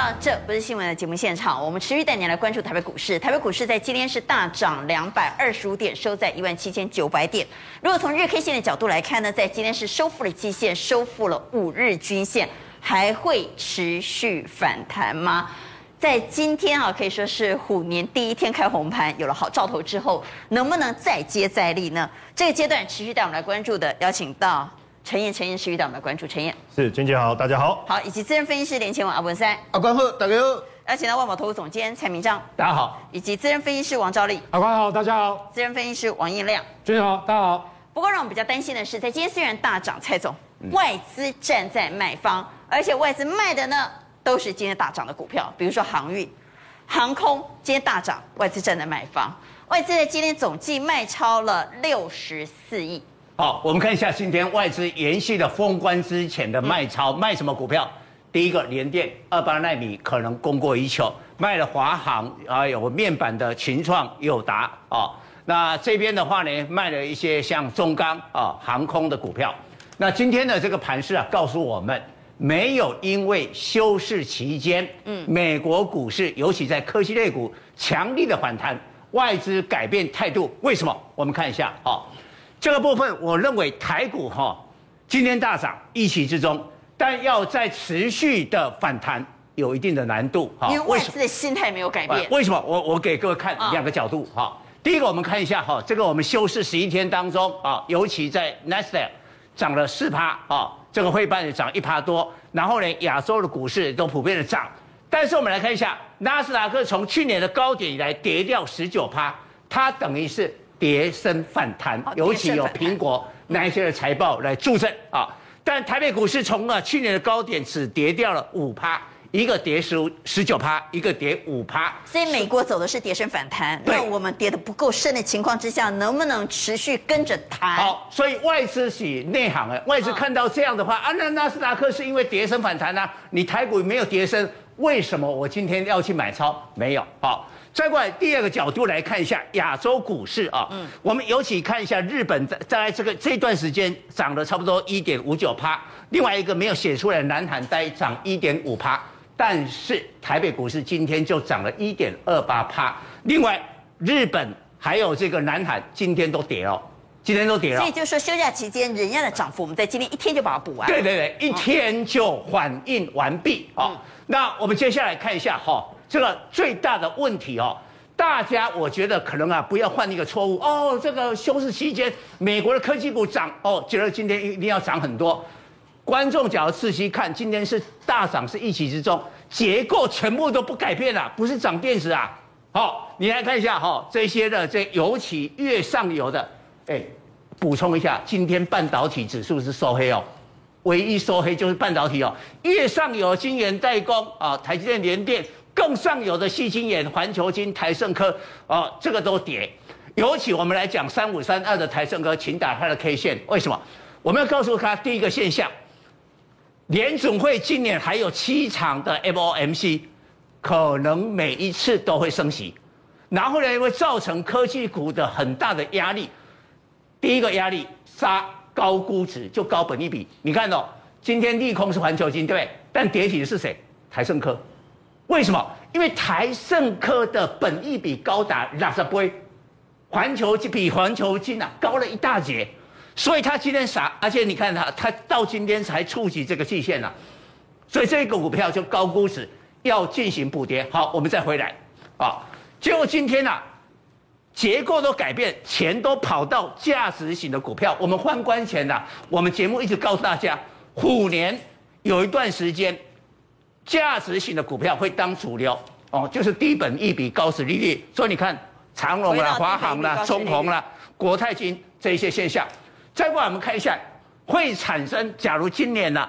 到这不是新闻的节目现场，我们持续带您来关注台北股市。台北股市在今天是大涨两百二十五点，收在一万七千九百点。如果从日 K 线的角度来看呢，在今天是收复了季线，收复了五日均线，还会持续反弹吗？在今天啊，可以说是虎年第一天开红盘，有了好兆头之后，能不能再接再厉呢？这个阶段持续带我们来关注的，邀请到。陈彦，陈彦持续带我们的关注。陈彦是娟姐好，大家好。好，以及资深分析师连前网阿文三，阿关好，大家好。邀请到万宝投资总监蔡明章，大家好。以及资深分析师王兆立，阿关好，大家好。资深分析师王燕亮，娟姐好，大家好。不过让我们比较担心的是，在今天虽然大涨，蔡总，外资站在卖方，而且外资卖的呢都是今天大涨的股票，比如说航运、航空，今天大涨，外资站在卖方，外资在今天总计卖超了六十四亿。好，我们看一下今天外资延续了封关之前的卖超，卖什么股票？第一个联电二八纳米可能供过于求，卖了华航，啊有面板的群创、友达啊。那这边的话呢，卖了一些像中钢啊、航空的股票。那今天的这个盘势啊，告诉我们没有因为休市期间，嗯，美国股市尤其在科技类股强力的反弹，外资改变态度，为什么？我们看一下啊。这个部分，我认为台股哈今天大涨，预期之中，但要再持续的反弹，有一定的难度哈。因为外资的心态没有改变。为什么？我我给各位看两个角度哈。第一个，我们看一下哈，这个我们休市十一天当中啊，尤其在纳斯达克涨了四趴啊，这个汇办也涨一趴多，然后呢，亚洲的股市都普遍的涨。但是我们来看一下纳斯达克从去年的高点以来跌掉十九趴，它等于是。跌升反弹，尤其有苹果那一些的财报来助阵啊。但台北股市从啊去年的高点只跌掉了五趴，一个跌十十九趴，一个跌五趴。所以美国走的是跌升反弹，那我们跌的不够深的情况之下，能不能持续跟着弹？好，所以外资是内行啊，外资看到这样的话啊，那纳斯达克是因为跌升反弹啊，你台股没有跌升，为什么我今天要去买超？没有，好。再过来第二个角度来看一下亚洲股市啊，嗯，我们尤其看一下日本在在这个这段时间涨了差不多一点五九趴，另外一个没有写出来的南韩呆涨一点五趴，但是台北股市今天就涨了一点二八趴，另外日本还有这个南韩今天都跌了，今天都跌了，所以就是说休假期间人家的涨幅，我们在今天一天就把它补完，对对对，一天就反应完毕啊。那我们接下来看一下哈。这个最大的问题哦，大家我觉得可能啊，不要犯一个错误哦。这个休市期间，美国的科技股涨哦，觉得今天一定要涨很多。观众只要仔细看，今天是大涨，是预期之中，结构全部都不改变了，不是涨电子啊。好，你来看一下哈，这些的这尤其越上游的，哎，补充一下，今天半导体指数是收黑哦，唯一收黑就是半导体哦，越上游晶圆代工啊，台积电、联电。更上游的矽晶眼、环球晶、台盛科，哦，这个都跌。尤其我们来讲三五三二的台盛科，请打它的 K 线。为什么？我们要告诉他第一个现象：联总会今年还有七场的 FOMC，可能每一次都会升息，然后呢，会造成科技股的很大的压力。第一个压力杀高估值，就高本益比。你看哦，今天利空是环球晶，对不对？但跌起的是谁？台盛科。为什么？因为台盛科的本益比高达六十倍，环球金比环球金啊高了一大截，所以它今天傻，而且你看它，它到今天才触及这个季线了，所以这个股票就高估值，要进行补跌。好，我们再回来啊，结果今天啊，结构都改变，钱都跑到价值型的股票。我们换关前呐，我们节目一直告诉大家，虎年有一段时间。价值型的股票会当主流哦，就是低本一比、高市利率。所以你看长隆啦、华航啦、中红啦、国泰金这一些现象。再过来我们看一下，会产生假如今年呢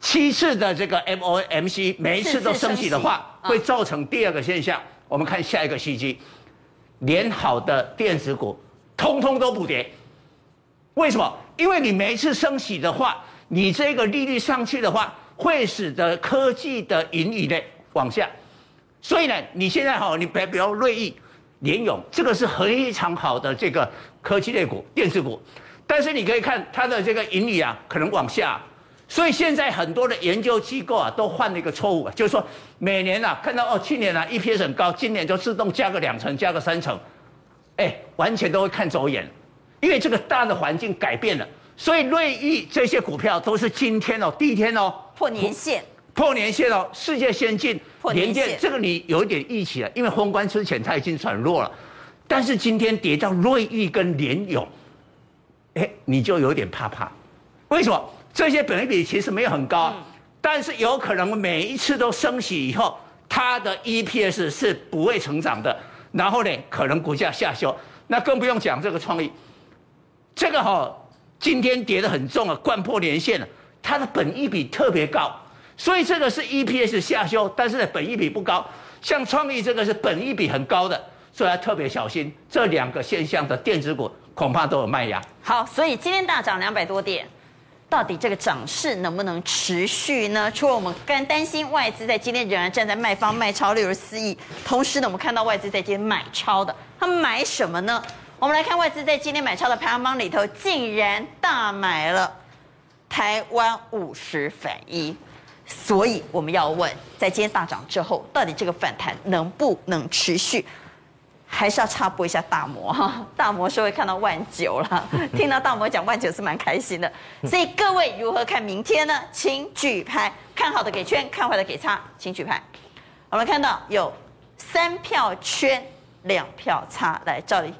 七次的这个 MOMC 每一次都升息的话，会造成第二个现象。我们看下一个契机，连好的电子股通通都不跌。为什么？因为你每一次升息的话，你这个利率上去的话。会使得科技的盈余呢往下，所以呢，你现在好，你别不要锐意联咏，这个是非常好的这个科技类股、电子股，但是你可以看它的这个盈余啊，可能往下，所以现在很多的研究机构啊，都犯了一个错误，就是说每年啊看到哦，去年啊 EPS 很高，今年就自动加个两成，加个三成，哎，完全都会看走眼，因为这个大的环境改变了，所以瑞昱这些股票都是今天哦，第一天哦破年线，破年线哦，世界先进破年线，这个你有一点预期了，因为封关之前它已经转弱了，但是今天跌到瑞昱跟联咏，哎，你就有点怕怕，为什么？这些本益比其实没有很高，但是有可能每一次都升息以后，它的 EPS 是不会成长的，然后呢，可能股价下修，那更不用讲这个创意，这个哈今天跌得很重啊，掼破年线了，它的本益比特别高，所以这个是 EPS 下修，但是呢本益比不高，像创意这个是本益比很高的，所以要特别小心这两个现象的电子股恐怕都有卖压。好，所以今天大涨两百多点。到底这个涨势能不能持续呢？除了我们刚担心外资在今天仍然站在卖方卖超六十四亿，同时呢，我们看到外资在今天买超的，他买什么呢？我们来看外资在今天买超的排行榜里头，竟然大买了台湾五十反一，所以我们要问，在今天大涨之后，到底这个反弹能不能持续？还是要插播一下大摩哈，大摩是会看到万九了，听到大摩讲万九是蛮开心的，所以各位如何看明天呢？请举牌，看好的给圈，看坏的给叉，请举牌。我们看到有三票圈，两票叉，来赵理。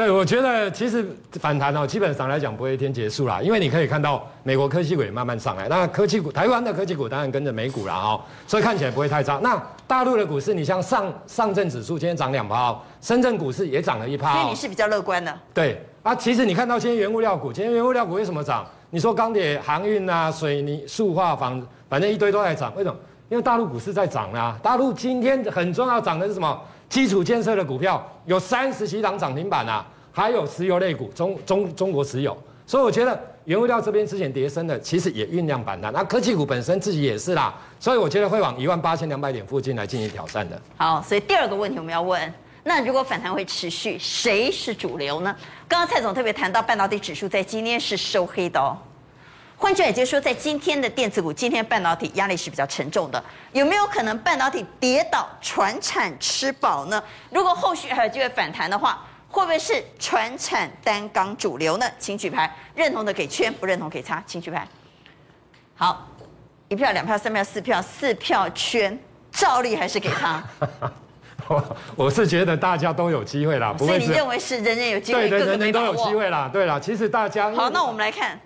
对，我觉得其实反弹哦，基本上来讲不会一天结束啦，因为你可以看到美国科技股也慢慢上来，那科技股台湾的科技股当然跟着美股啦哦，所以看起来不会太差。那大陆的股市，你像上上证指数今天涨两趴，深圳股市也涨了一趴，所以你是比较乐观的。对啊，其实你看到今天原物料股，今天原物料股为什么涨？你说钢铁、航运啊、水泥、塑化、房，反正一堆都在涨，为什么？因为大陆股市在涨啊。大陆今天很重要涨的是什么？基础建设的股票有三十几档涨停板啊，还有石油类股，中中中国石油，所以我觉得原物料这边之前跌深的，其实也酝酿反弹。那科技股本身自己也是啦，所以我觉得会往一万八千两百点附近来进行挑战的。好，所以第二个问题我们要问，那如果反弹会持续，谁是主流呢？刚刚蔡总特别谈到半导体指数在今天是收黑的哦。换句话也就是说，在今天的电子股，今天半导体压力是比较沉重的。有没有可能半导体跌倒，传产吃饱呢？如果后续还有机会反弹的话，会不会是传产单钢主流呢？请举牌，认同的给圈，不认同给叉，请举牌。好，一票、两票、三票、四票，四票圈，照例还是给他？我我是觉得大家都有机会啦，不会。所以你认为是人人有机会，对的，人人都有机会啦。对啦，其实大家好，那我们来看。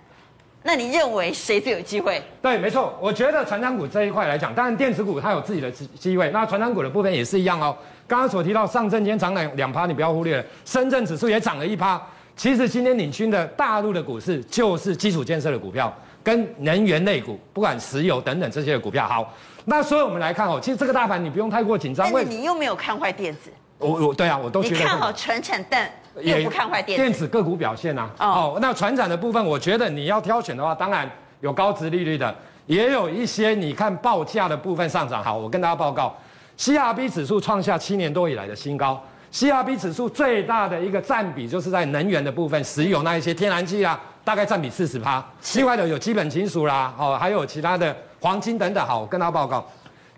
那你认为谁最有机会？对，没错，我觉得传长股这一块来讲，当然电子股它有自己的机机会，那传长股的部分也是一样哦。刚刚所提到上证今天涨两两趴，你不要忽略了，深圳指数也涨了一趴。其实今天领军的大陆的股市就是基础建设的股票跟能源类股，不管石油等等这些的股票。好，那所以我们来看哦，其实这个大盘你不用太过紧张。但你又没有看坏电子。我我对啊，我都觉得。你看好传产但。也不看坏电子，电子个股表现啊。哦，哦，那船产的部分，我觉得你要挑选的话，当然有高值利率的，也有一些你看报价的部分上涨。好，我跟大家报告，CRB 指数创下七年多以来的新高。CRB 指数最大的一个占比就是在能源的部分，石油那一些天然气啊，大概占比四十趴。另外的有基本金属啦，哦，还有其他的黄金等等。好，我跟大家报告，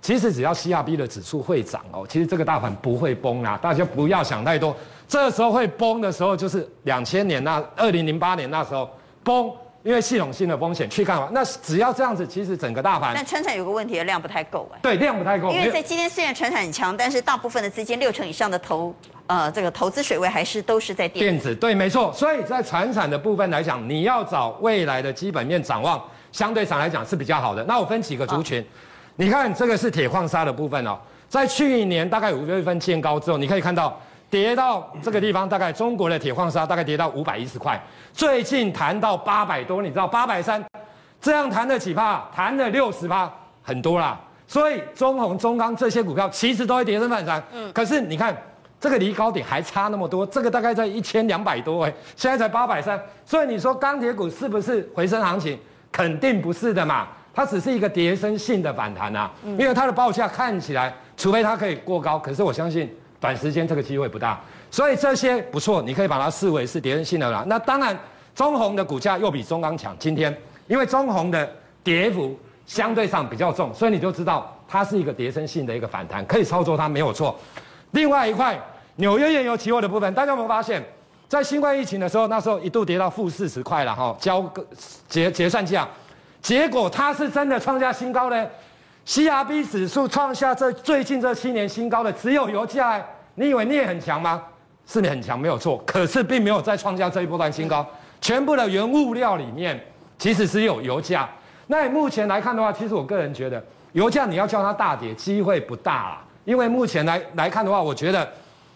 其实只要 CRB 的指数会涨哦，其实这个大盘不会崩啊，大家不要想太多。这时候会崩的时候，就是两千年那二零零八年那时候崩，因为系统性的风险去看嘛。那只要这样子，其实整个大盘。但船产有个问题，量不太够哎。对，量不太够。因为在今天虽然船产很强，但是大部分的资金六成以上的投呃这个投资水位还是都是在电子。电子对，没错。所以在传产的部分来讲，你要找未来的基本面展望，相对上来讲是比较好的。那我分几个族群，哦、你看这个是铁矿砂的部分哦，在去年大概五月份见高之后，你可以看到。跌到这个地方，大概中国的铁矿砂大概跌到五百一十块，最近谈到八百多，你知道八百三，这样谈了几趴？谈了六十趴，很多啦。所以中红、中钢这些股票其实都会跌升反弹。嗯。可是你看这个离高点还差那么多，这个大概在一千两百多哎，现在才八百三。所以你说钢铁股是不是回升行情？肯定不是的嘛，它只是一个跌升性的反弹啊。因为它的报价看起来，除非它可以过高，可是我相信。短时间这个机会不大，所以这些不错，你可以把它视为是跌升性的啦。那当然，中鸿的股价又比中钢强。今天因为中鸿的跌幅相对上比较重，所以你就知道它是一个跌升性的一个反弹，可以操作它没有错。另外一块纽约原油期货的部分，大家有没有发现，在新冠疫情的时候，那时候一度跌到负四十块了哈，交个结结算价，结果它是真的创下新高呢。CRB 指数创下这最近这七年新高的只有油价，你以为你也很强吗？是你很强没有错，可是并没有再创下这一波段新高。全部的原物料里面其实只有油价。那目前来看的话，其实我个人觉得油价你要叫它大跌机会不大啊，因为目前来来看的话，我觉得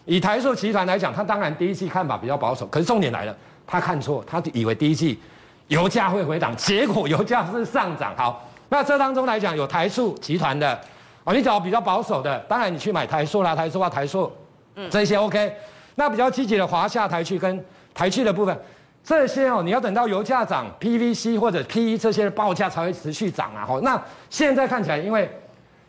以台塑集团来讲，他当然第一季看法比较保守，可是重点来了，他看错，他以为第一季油价会回档，结果油价是上涨。好。那这当中来讲，有台塑集团的，哦，你找比较保守的，当然你去买台塑啦，台塑啊，台塑，嗯，这些 OK。那比较积极的华夏、台去跟台去的部分，这些哦，你要等到油价涨，PVC 或者 PE 这些的报价才会持续涨啊。好，那现在看起来，因为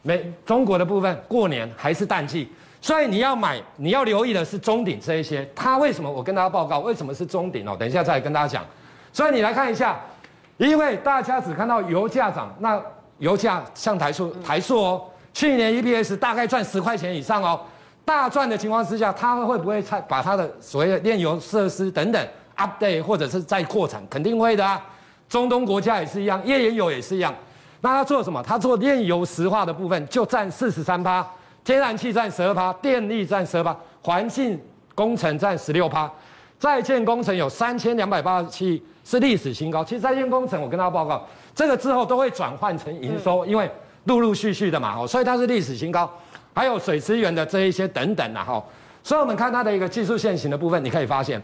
美中国的部分过年还是淡季，所以你要买，你要留意的是中鼎这一些。它为什么？我跟大家报告，为什么是中鼎哦？等一下再来跟大家讲。所以你来看一下。因为大家只看到油价涨，那油价像台塑台塑哦，去年 EPS 大概赚十块钱以上哦，大赚的情况之下，它会不会把它的所谓的炼油设施等等 update 或者是再扩产？肯定会的啊。中东国家也是一样，页岩油也是一样。那它做什么？它做炼油石化的部分就占四十三趴，天然气占十二趴，电力占十二趴，环境工程占十六趴，在建工程有三千两百八十七。是历史新高。其实在建工程，我跟大家报告，这个之后都会转换成营收，因为陆陆续续的嘛，哦，所以它是历史新高。还有水资源的这一些等等啊，哈。所以我们看它的一个技术线型的部分，你可以发现，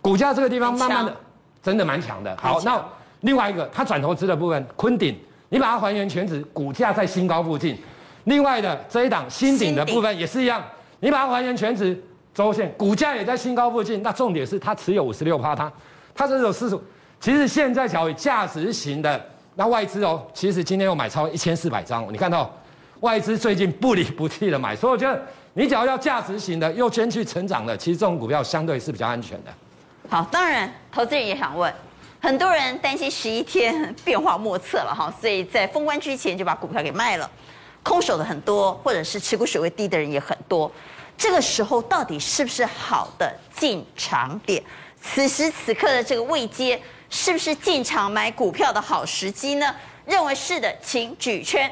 股价这个地方慢慢的，真的蛮强的。好，那另外一个它转投资的部分，昆鼎，你把它还原全值，股价在新高附近。另外的这一档新鼎的部分也是一样，你把它还原全值，周线股价也在新高附近。那重点是它持有五十六趴，它它这种四十。其实现在讲价值型的那外资哦，其实今天又买超一千四百张，你看到外资最近不离不弃的买，所以我觉得你只要要价值型的又兼具成长的，其实这种股票相对是比较安全的。好，当然投资人也想问，很多人担心十一天变化莫测了哈，所以在封关之前就把股票给卖了，空手的很多，或者是持股水位低的人也很多，这个时候到底是不是好的进场点？此时此刻的这个位阶。是不是进场买股票的好时机呢？认为是的，请举圈。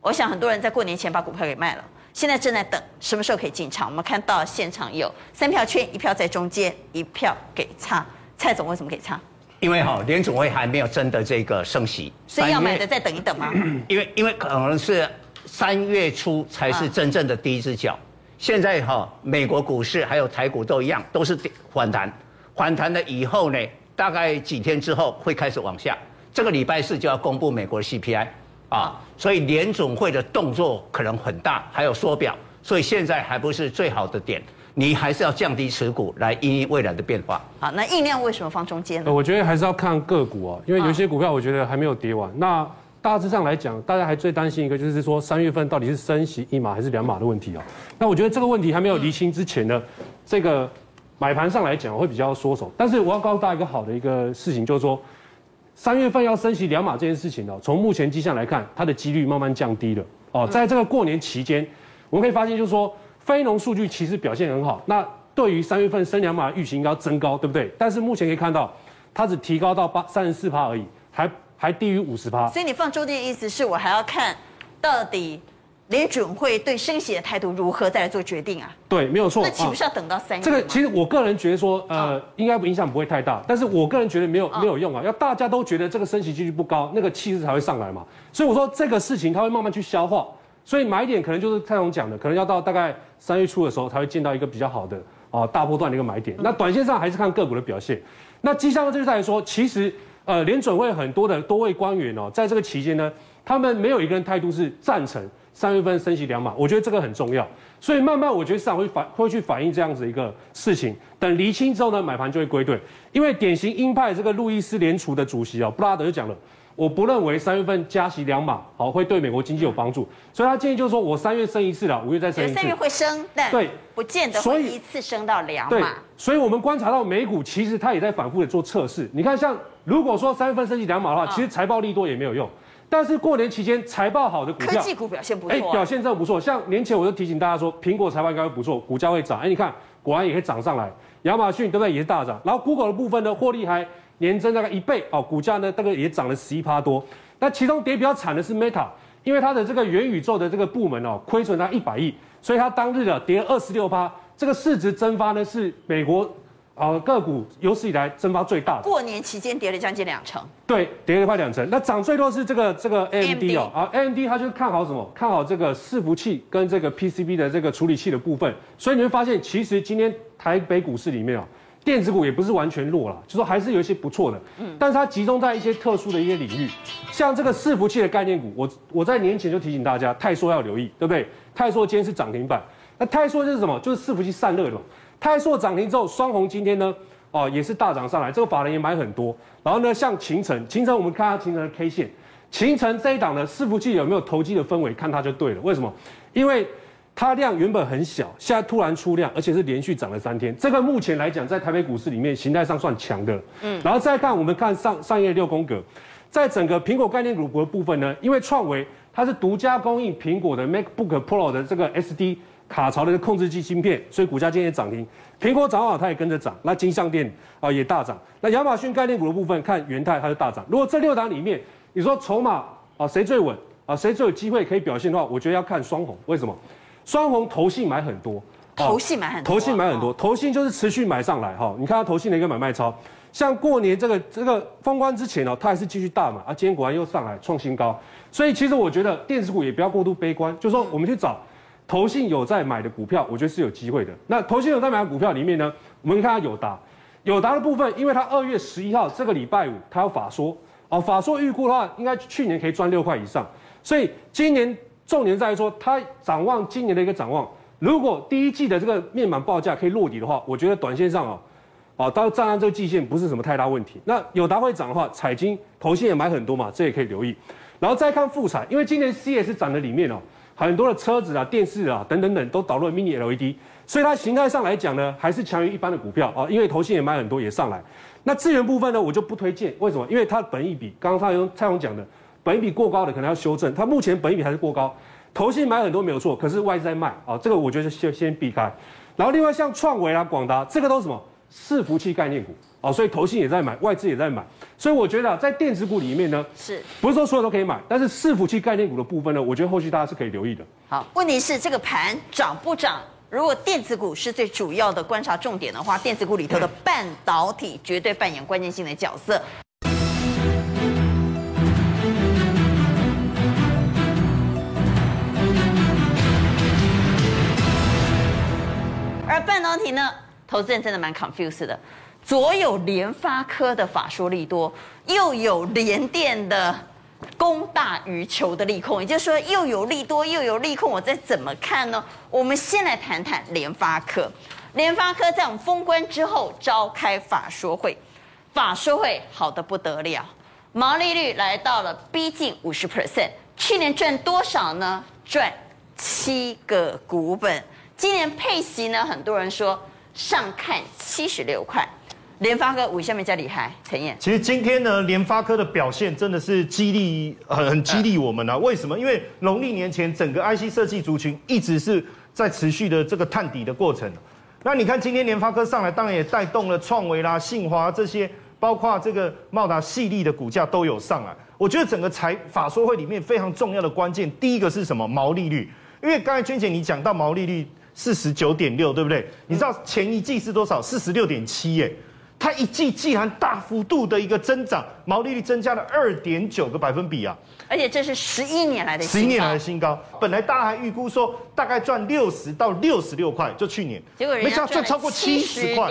我想很多人在过年前把股票给卖了，现在正在等什么时候可以进场。我们看到现场有三票圈，一票在中间，一票给差。蔡总为什么给差？因为哈联总会还没有真的这个升息，所以要买的再等一等吗？因为因为可能是三月初才是真正的第一只脚。啊、现在哈美国股市还有台股都一样，都是反弹。反弹了以后呢，大概几天之后会开始往下。这个礼拜四就要公布美国的 CPI 啊，所以联总会的动作可能很大，还有缩表，所以现在还不是最好的点，你还是要降低持股来因应未来的变化。好，那印量为什么放中间呢？我觉得还是要看个股啊，因为有些股票我觉得还没有跌完。那大致上来讲，大家还最担心一个就是说三月份到底是升息一码还是两码的问题啊。那我觉得这个问题还没有厘清之前呢，这个。买盘上来讲，我会比较缩手，但是我要告诉大家一个好的一个事情，就是说，三月份要升息两码这件事情呢，从目前迹象来看，它的几率慢慢降低了。哦，在这个过年期间，我们可以发现，就是说，非农数据其实表现很好。那对于三月份升两码预期应该要增高，对不对？但是目前可以看到，它只提高到八三十四趴而已，还还低于五十趴。所以你放中间的意思是我还要看到底。联准会对升息的态度如何，再来做决定啊？对，没有错。那岂不是要等到三月？这个其实我个人觉得说，呃，应该影响不会太大。但是我个人觉得没有没有用啊，要大家都觉得这个升息几率不高，那个气势才会上来嘛。所以我说这个事情它会慢慢去消化。所以买点可能就是蔡总讲的，可能要到大概三月初的时候才会见到一个比较好的啊大波段的一个买点。那短线上还是看个股的表现。那迹象就是在说，其实呃联准会很多的多位官员哦，在这个期间呢，他们没有一个人态度是赞成。三月份升息两码，我觉得这个很重要，所以慢慢我觉得市场会反会去反映这样子一个事情。等厘清之后呢，买盘就会归队。因为典型鹰派这个路易斯联储的主席哦，布拉德就讲了，我不认为三月份加息两码，好会对美国经济有帮助，所以他建议就是说我三月升一次了，五月再升一次。三月会升，但对，不见得会一次升到两码。对，所以我们观察到美股其实它也在反复的做测试。你看，像如果说三月份升息两码的话，其实财报利多也没有用。但是过年期间财报好的股票，科技股表现不错，哎，表现真的不错。像年前我就提醒大家说，苹果财报应该会不错，股价会涨。哎，你看果然也可以涨上来。亚马逊对不对？也是大涨。然后 Google 的部分呢，获利还年增大概一倍哦，股价呢大概也涨了十一趴多。那其中跌比较惨的是 Meta，因为它的这个元宇宙的这个部门哦，亏损它一百亿，所以它当日的跌二十六趴，这个市值蒸发呢是美国啊个股有史以来蒸发最大的。过年期间跌了将近两成，对，跌了快两成。那涨最多是这个这个 AMD 哦，啊 AMD 它就是看好什么？看好这个伺服器跟这个 PCB 的这个处理器的部分。所以你会发现，其实今天台北股市里面哦。电子股也不是完全弱了，就说还是有一些不错的，嗯，但是它集中在一些特殊的一些领域，像这个伺服器的概念股，我我在年前就提醒大家，泰硕要留意，对不对？泰硕今天是涨停板，那泰硕就是什么？就是伺服器散热的。泰硕涨停之后，双红今天呢，哦也是大涨上来，这个法人也买很多。然后呢，像勤诚，勤诚我们看它勤诚的 K 线，勤诚这一档的伺服器有没有投机的氛围，看它就对了。为什么？因为它量原本很小，现在突然出量，而且是连续涨了三天。这个目前来讲，在台北股市里面形态上算强的。嗯，然后再看我们看上上页六宫格，在整个苹果概念股的部分呢，因为创维它是独家供应苹果的 MacBook Pro 的这个 SD 卡槽的控制器芯片，所以股价今天也涨停。苹果涨好，它也跟着涨。那金像电啊也大涨。那亚马逊概念股的部分，看元泰它就大涨。如果这六档里面，你说筹码啊谁最稳啊谁最有机会可以表现的话，我觉得要看双红。为什么？双红投信买很多，投信买很多，投信买很多，投信就是持续买上来哈。你看它投信的一个买卖超，像过年这个这个封关之前哦，它还是继续大买啊。今天果然又上来创新高，所以其实我觉得电子股也不要过度悲观，就是说我们去找投信有在买的股票，我觉得是有机会的。那投信有在买的股票里面呢，我们看它友达，友达的部分，因为它二月十一号这个礼拜五它要法说哦，法说预估的话，应该去年可以赚六块以上，所以今年。重点在于说，它展望今年的一个展望。如果第一季的这个面板报价可以落底的话，我觉得短线上哦，哦，到站上这个季线不是什么太大问题。那友达会涨的话，彩晶投信也买很多嘛，这也可以留意。然后再看富彩，因为今年 CS 展的里面哦，很多的车子啊、电视啊等等等都导入了 Mini LED，所以它形态上来讲呢，还是强于一般的股票啊。因为投信也买很多也上来。那资源部分呢，我就不推荐，为什么？因为它本益比，刚刚蔡总蔡总讲的。本益比过高的可能要修正，它目前本益比还是过高，投信买很多没有错，可是外资在卖啊，这个我觉得先先避开。然后另外像创惟啦、广达，这个都是什么伺服器概念股啊，所以投信也在买，外资也在买，所以我觉得在电子股里面呢，是不是说所有都可以买？但是伺服器概念股的部分呢，我觉得后续大家是可以留意的。好，问题是这个盘涨不涨？如果电子股是最主要的观察重点的话，电子股里头的半导体绝对扮演关键性的角色。而半导体呢，投资人真的蛮 confused 的，左有联发科的法说利多，右有联电的供大于求的利空，也就是说又有利多又有利空，我再怎么看呢？我们先来谈谈联发科。联发科在我们封关之后召开法说会，法说会好得不得了，毛利率来到了逼近五十 percent，去年赚多少呢？赚七个股本。今年配息呢，很多人说上看七十六块。联发科五下面加厉害，陈燕。其实今天呢，联发科的表现真的是激励，很很激励我们啊。为什么？因为农历年前整个 IC 设计族群一直是在持续的这个探底的过程。那你看今天联发科上来，当然也带动了创维啦、信华这些，包括这个茂达、矽力的股价都有上来。我觉得整个财法说会里面非常重要的关键，第一个是什么？毛利率。因为刚才娟姐你讲到毛利率。四十九点六，对不对？你知道前一季是多少？四十六点七耶。它一季既然大幅度的一个增长，毛利率增加了二点九个百分比啊！而且这是十一年来的十一年来的新高。本来大家还预估说大概赚六十到六十六块，就去年，结果人家赚超过七十块。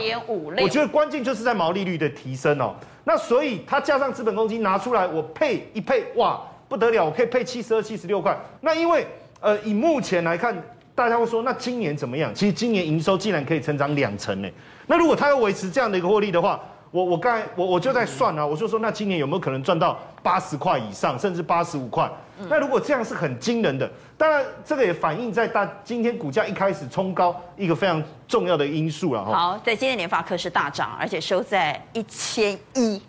我觉得关键就是在毛利率的提升哦。那所以它加上资本公积拿出来，我配一配，哇，不得了，我可以配七十二、七十六块。那因为呃，以目前来看。大家会说，那今年怎么样？其实今年营收竟然可以成长两成呢。那如果他要维持这样的一个获利的话，我我刚才我我就在算啊，我就说那今年有没有可能赚到八十块以上，甚至八十五块？那如果这样是很惊人的，当然这个也反映在大今天股价一开始冲高一个非常重要的因素了哈。好，在今天联发科是大涨，而且收在一千一。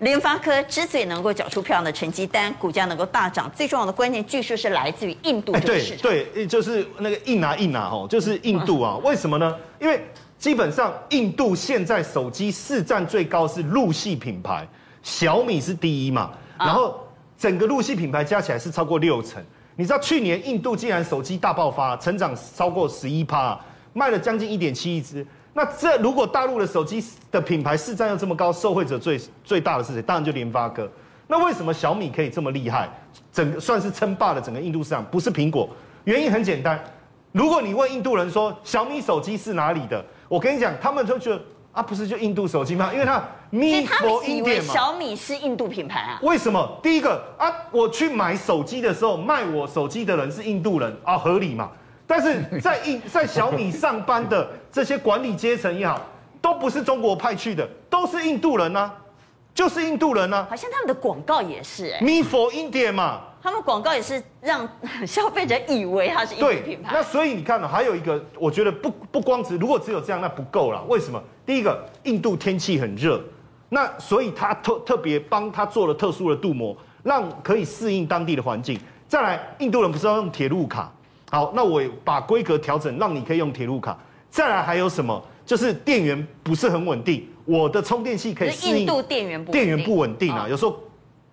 联发科之所以能够缴出漂亮的成绩单，股价能够大涨，最重要的关键据说是来自于印度这个市场。对对，就是那个印拿印拿哦，就是印度啊。为什么呢？因为基本上印度现在手机市占最高是陆系品牌，小米是第一嘛，然后整个陆系品牌加起来是超过六成。你知道去年印度竟然手机大爆发，成长超过十一趴，卖了将近一点七亿只。那这如果大陆的手机的品牌市占又这么高，受惠者最最大的是谁？当然就联发科。那为什么小米可以这么厉害，整个算是称霸了整个印度市场？不是苹果，原因很简单。如果你问印度人说小米手机是哪里的，我跟你讲，他们都觉得啊，不是就印度手机吗？因为它 Me for India 嘛。小米是印度品牌啊？为什么？第一个啊，我去买手机的时候，卖我手机的人是印度人啊，合理嘛？但是 在印在小米上班的这些管理阶层也好，都不是中国派去的，都是印度人啊，就是印度人啊。好像他们的广告也是哎，Me for India 嘛，他们广告也是让 消费者以为它是印度品牌。那所以你看呢，还有一个，我觉得不不光只如果只有这样，那不够了。为什么？第一个，印度天气很热，那所以他特特别帮他做了特殊的镀膜，让可以适应当地的环境。再来，印度人不是要用铁路卡？好，那我把规格调整，让你可以用铁路卡。再来还有什么？就是电源不是很稳定，我的充电器可以适应。印度电源不电源不稳定啊，有时候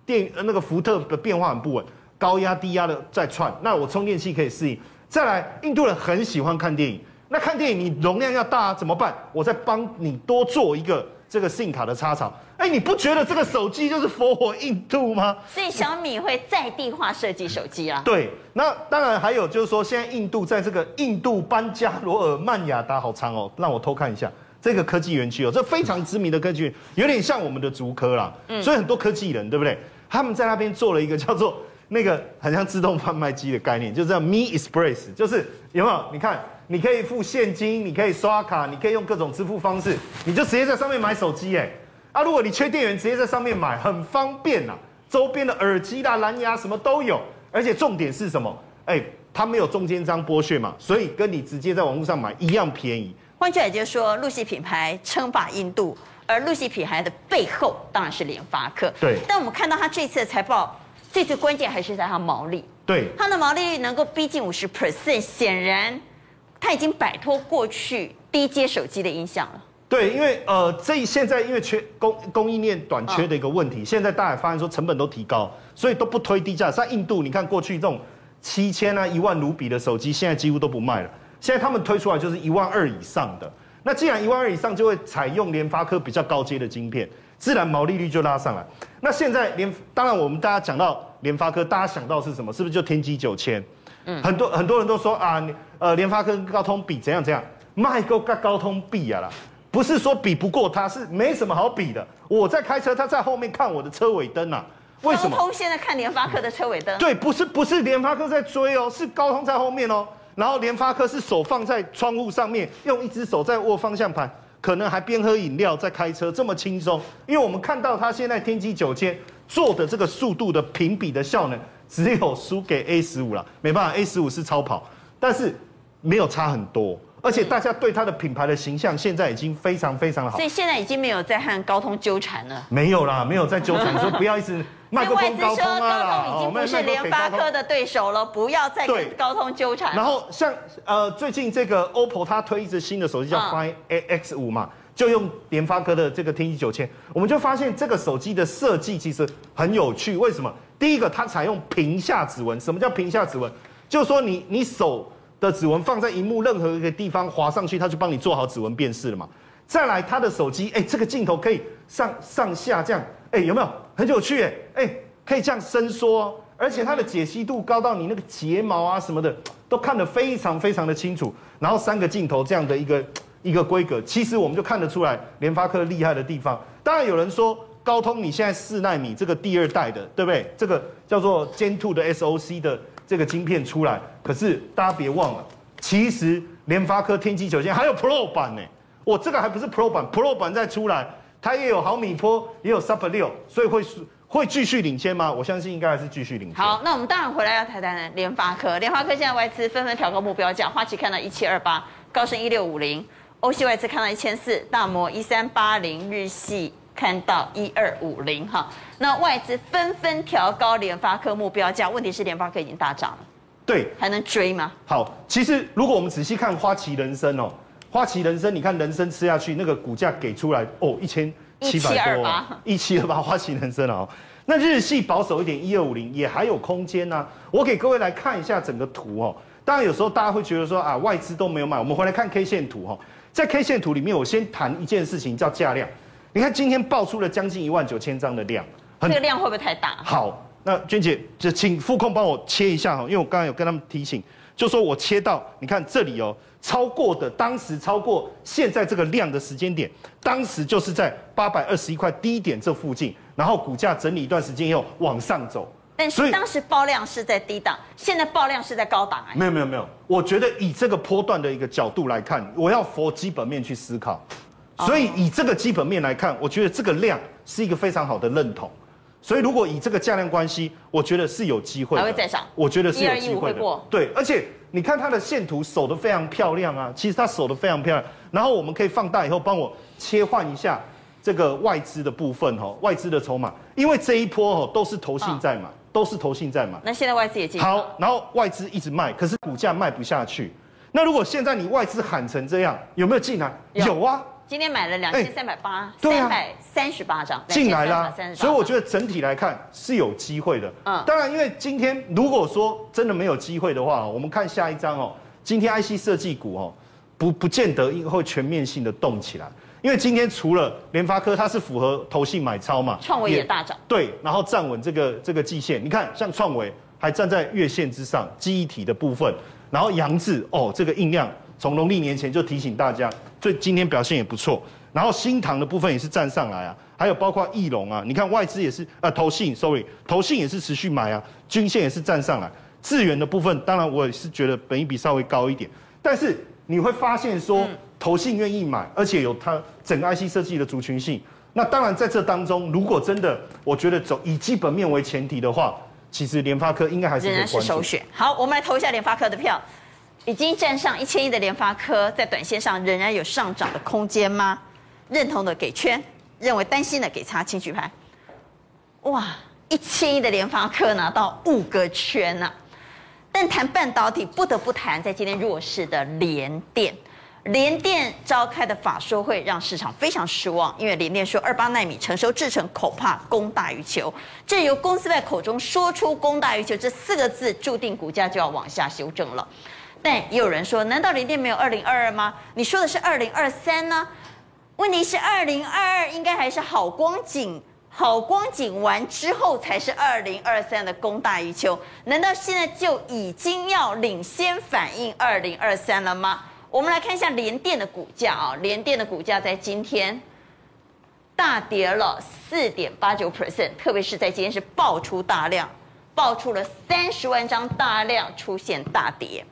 电那个福特的变化很不稳，高压低压的在串，那我充电器可以适应。再来，印度人很喜欢看电影，那看电影你容量要大啊怎么办？我再帮你多做一个。这个 SIM 卡的插槽，哎，你不觉得这个手机就是 for 印度吗？所以小米会在地化设计手机啊。对，那当然还有就是说，现在印度在这个印度班加罗尔曼雅达好长哦，让我偷看一下这个科技园区哦，这非常知名的科技园，有点像我们的竹科啦，嗯，所以很多科技人对不对？他们在那边做了一个叫做那个很像自动贩卖机的概念，就是叫 Me Express，就是有没有？你看。你可以付现金，你可以刷卡，你可以用各种支付方式，你就直接在上面买手机哎。啊，如果你缺电源，直接在上面买，很方便呐。周边的耳机啦、蓝牙什么都有，而且重点是什么？哎，它没有中间商剥削嘛，所以跟你直接在网络上买一样便宜。换句话就是说，露西品牌称霸印度，而露西品牌的背后当然是联发科。对。但我们看到它这次的财报，最最关键还是在它毛利。对。它的毛利率能够逼近五十 percent，显然。它已经摆脱过去低阶手机的影响了。对，因为呃，这现在因为缺供供应链短缺的一个问题，现在大家发现说成本都提高，所以都不推低价。在印度，你看过去这种七千啊、一万卢比的手机，现在几乎都不卖了。现在他们推出来就是一万二以上的。那既然一万二以上，就会采用联发科比较高阶的晶片，自然毛利率就拉上来。那现在联，当然我们大家讲到联发科，大家想到是什么？是不是就天玑九千？嗯，很多很多人都说啊，呃，联发科跟高通比怎样怎样，麦够跟高通比啊啦，不是说比不过它，是没什么好比的。我在开车，他在后面看我的车尾灯啊，为什么？高通现在看联发科的车尾灯？对，不是不是联发科在追哦，是高通在后面哦。然后联发科是手放在窗户上面，用一只手在握方向盘，可能还边喝饮料在开车，这么轻松。因为我们看到它现在天玑九千做的这个速度的评比的效能。只有输给 A 十五了，没办法，A 十五是超跑，但是没有差很多，而且大家对它的品牌的形象现在已经非常非常的好，所以现在已经没有在和高通纠缠了，没有啦，没有在纠缠，说不要一直麦克风高通啊，高通已经不是联发科的对手了，不要再跟高通纠缠。然后像呃最近这个 OPPO 它推一支新的手机叫 Find X 五嘛，就用联发科的这个天玑九千，我们就发现这个手机的设计其实很有趣，为什么？第一个，它采用屏下指纹。什么叫屏下指纹？就是说你你手的指纹放在荧幕任何一个地方滑上去，它就帮你做好指纹辨识了嘛。再来，它的手机，哎，这个镜头可以上上下这样，哎，有没有很有趣？哎，哎，可以这样伸缩，而且它的解析度高到你那个睫毛啊什么的都看得非常非常的清楚。然后三个镜头这样的一个一个规格，其实我们就看得出来联发科厉害的地方。当然有人说。高通，你现在四奈米这个第二代的，对不对？这个叫做 Gen 2的 SoC 的这个晶片出来，可是大家别忘了，其实联发科天玑九千还有 Pro 版呢。我这个还不是 Pro 版，Pro 版再出来，它也有毫米波，也有 Super 六，所以会会继续领先吗？我相信应该还是继续领先。好，那我们当然回来要谈谈联发科。联发科现在外资纷纷调高目标价，花旗看到一七二八，高盛一六五零，欧系外资看到一千四，大摩一三八零，日系看到一二五零。哈，那外资纷纷调高联发科目标价，问题是联发科已经大涨了，对，还能追吗？好，其实如果我们仔细看花旗人生哦，花旗人生，你看人生吃下去那个股价给出来哦，一千。七百多，一七二八花旗人生哦，那日系保守一点，一二五零也还有空间呐。我给各位来看一下整个图哦。当然有时候大家会觉得说啊，外资都没有买。我们回来看 K 线图哈，在 K 线图里面，我先谈一件事情叫价量。你看今天爆出了将近一万九千张的量，这个量会不会太大？好，那娟姐就请副控帮我切一下哈，因为我刚刚有跟他们提醒，就说我切到你看这里哦。超过的当时超过现在这个量的时间点，当时就是在八百二十一块低点这附近，然后股价整理一段时间以后往上走。但是当时爆量是在低档，现在爆量是在高档啊。没有没有没有，我觉得以这个波段的一个角度来看，我要佛基本面去思考，所以以这个基本面来看，我觉得这个量是一个非常好的认同。所以如果以这个价量关系，我觉得是有机会的，还会再涨。我觉得是有机会的。对，而且。你看它的线图守得非常漂亮啊，其实它守得非常漂亮。然后我们可以放大以后，帮我切换一下这个外资的部分哦，外资的筹码，因为这一波哦都是投信在买，都是投信在买。那现在外资也进。好，然后外资一直卖，可是股价卖不下去。那如果现在你外资喊成这样，有没有进来？有啊。今天买了两千三百八，三百三十八张进来啦，所以我觉得整体来看是有机会的。嗯，当然，因为今天如果说真的没有机会的话，我们看下一张哦。今天 IC 设计股哦，不不见得会全面性的动起来，因为今天除了联发科它是符合投信买超嘛，创维也大涨，对，然后站稳这个这个季线。你看，像创维还站在月线之上，记忆体的部分，然后扬智哦，这个印量从农历年前就提醒大家。所以今天表现也不错，然后新唐的部分也是站上来啊，还有包括翼龙啊，你看外资也是呃投信，sorry，投信也是持续买啊，均线也是站上来，智源的部分当然我也是觉得本益比稍微高一点，但是你会发现说投信愿意买，而且有它整个 IC 设计的族群性，那当然在这当中，如果真的我觉得走以基本面为前提的话，其实联发科应该还是首选。好，我们来投一下联发科的票。已经站上一千亿的联发科，在短线上仍然有上涨的空间吗？认同的给圈，认为担心的给叉，请举牌。哇，一千亿的联发科拿到五个圈呐、啊！但谈半导体，不得不谈在今天弱势的联电。联电召开的法说会让市场非常失望，因为联电说二八奈米成熟制程恐怕供大于求。这由公司在口中说出“供大于求”这四个字，注定股价就要往下修正了。但也有人说，难道联电没有二零二二吗？你说的是二零二三呢？问题是二零二二应该还是好光景，好光景完之后才是二零二三的供大于求。难道现在就已经要领先反映二零二三了吗？我们来看一下联电的股价啊，联电的股价在今天大跌了四点八九 percent，特别是在今天是爆出大量，爆出了三十万张大量出现大跌。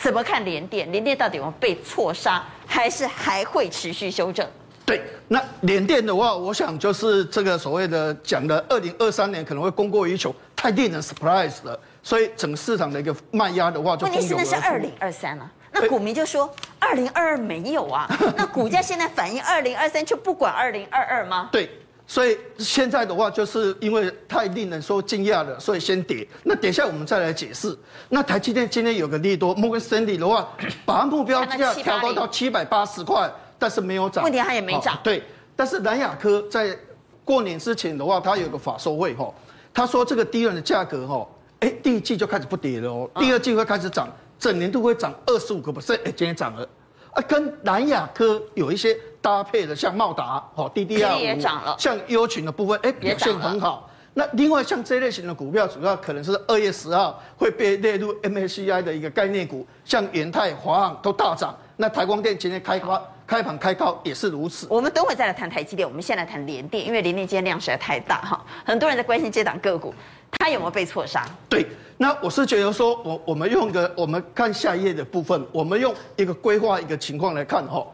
怎么看联电？联电到底有没有被错杀，还是还会持续修正？对，那联电的话，我想就是这个所谓的讲的，二零二三年可能会供过于求，太令人 surprise 了。所以整个市场的一个卖压的话就，就问题现在是二零二三了，那股民就说二零二二没有啊，那股价现在反映二零二三，就不管二零二二吗？对。所以现在的话，就是因为太令人说惊讶了，所以先跌。那等一下我们再来解释。那台积电今天有个利多，摩根士丹利的话，把目标价调高到七百八十块，但是没有涨。问题它也没涨。对，但是南亚科在过年之前的话，它有个法收会哈，他说这个 DRAM 的价格哈，哎，第一季就开始不跌了哦，第二季会开始涨，整年都会涨二十五个 percent，哎，今天涨了。啊，跟南亚科有一些搭配的，像茂达，哦，DDR 也涨了，像优群的部分，哎，表现很好。那另外像这类型的股票，主要可能是二月十号会被列入 MSCI 的一个概念股，像元泰、华航都大涨。那台光电今天开发开盘开高也是如此。我们等会再来谈台积电，我们先来谈联电，因为联电今天量实在太大哈，很多人在关心这档个股，它有没有被错杀？对。那我是觉得说，我我们用一个，我们看下一页的部分，我们用一个规划一个情况来看哈。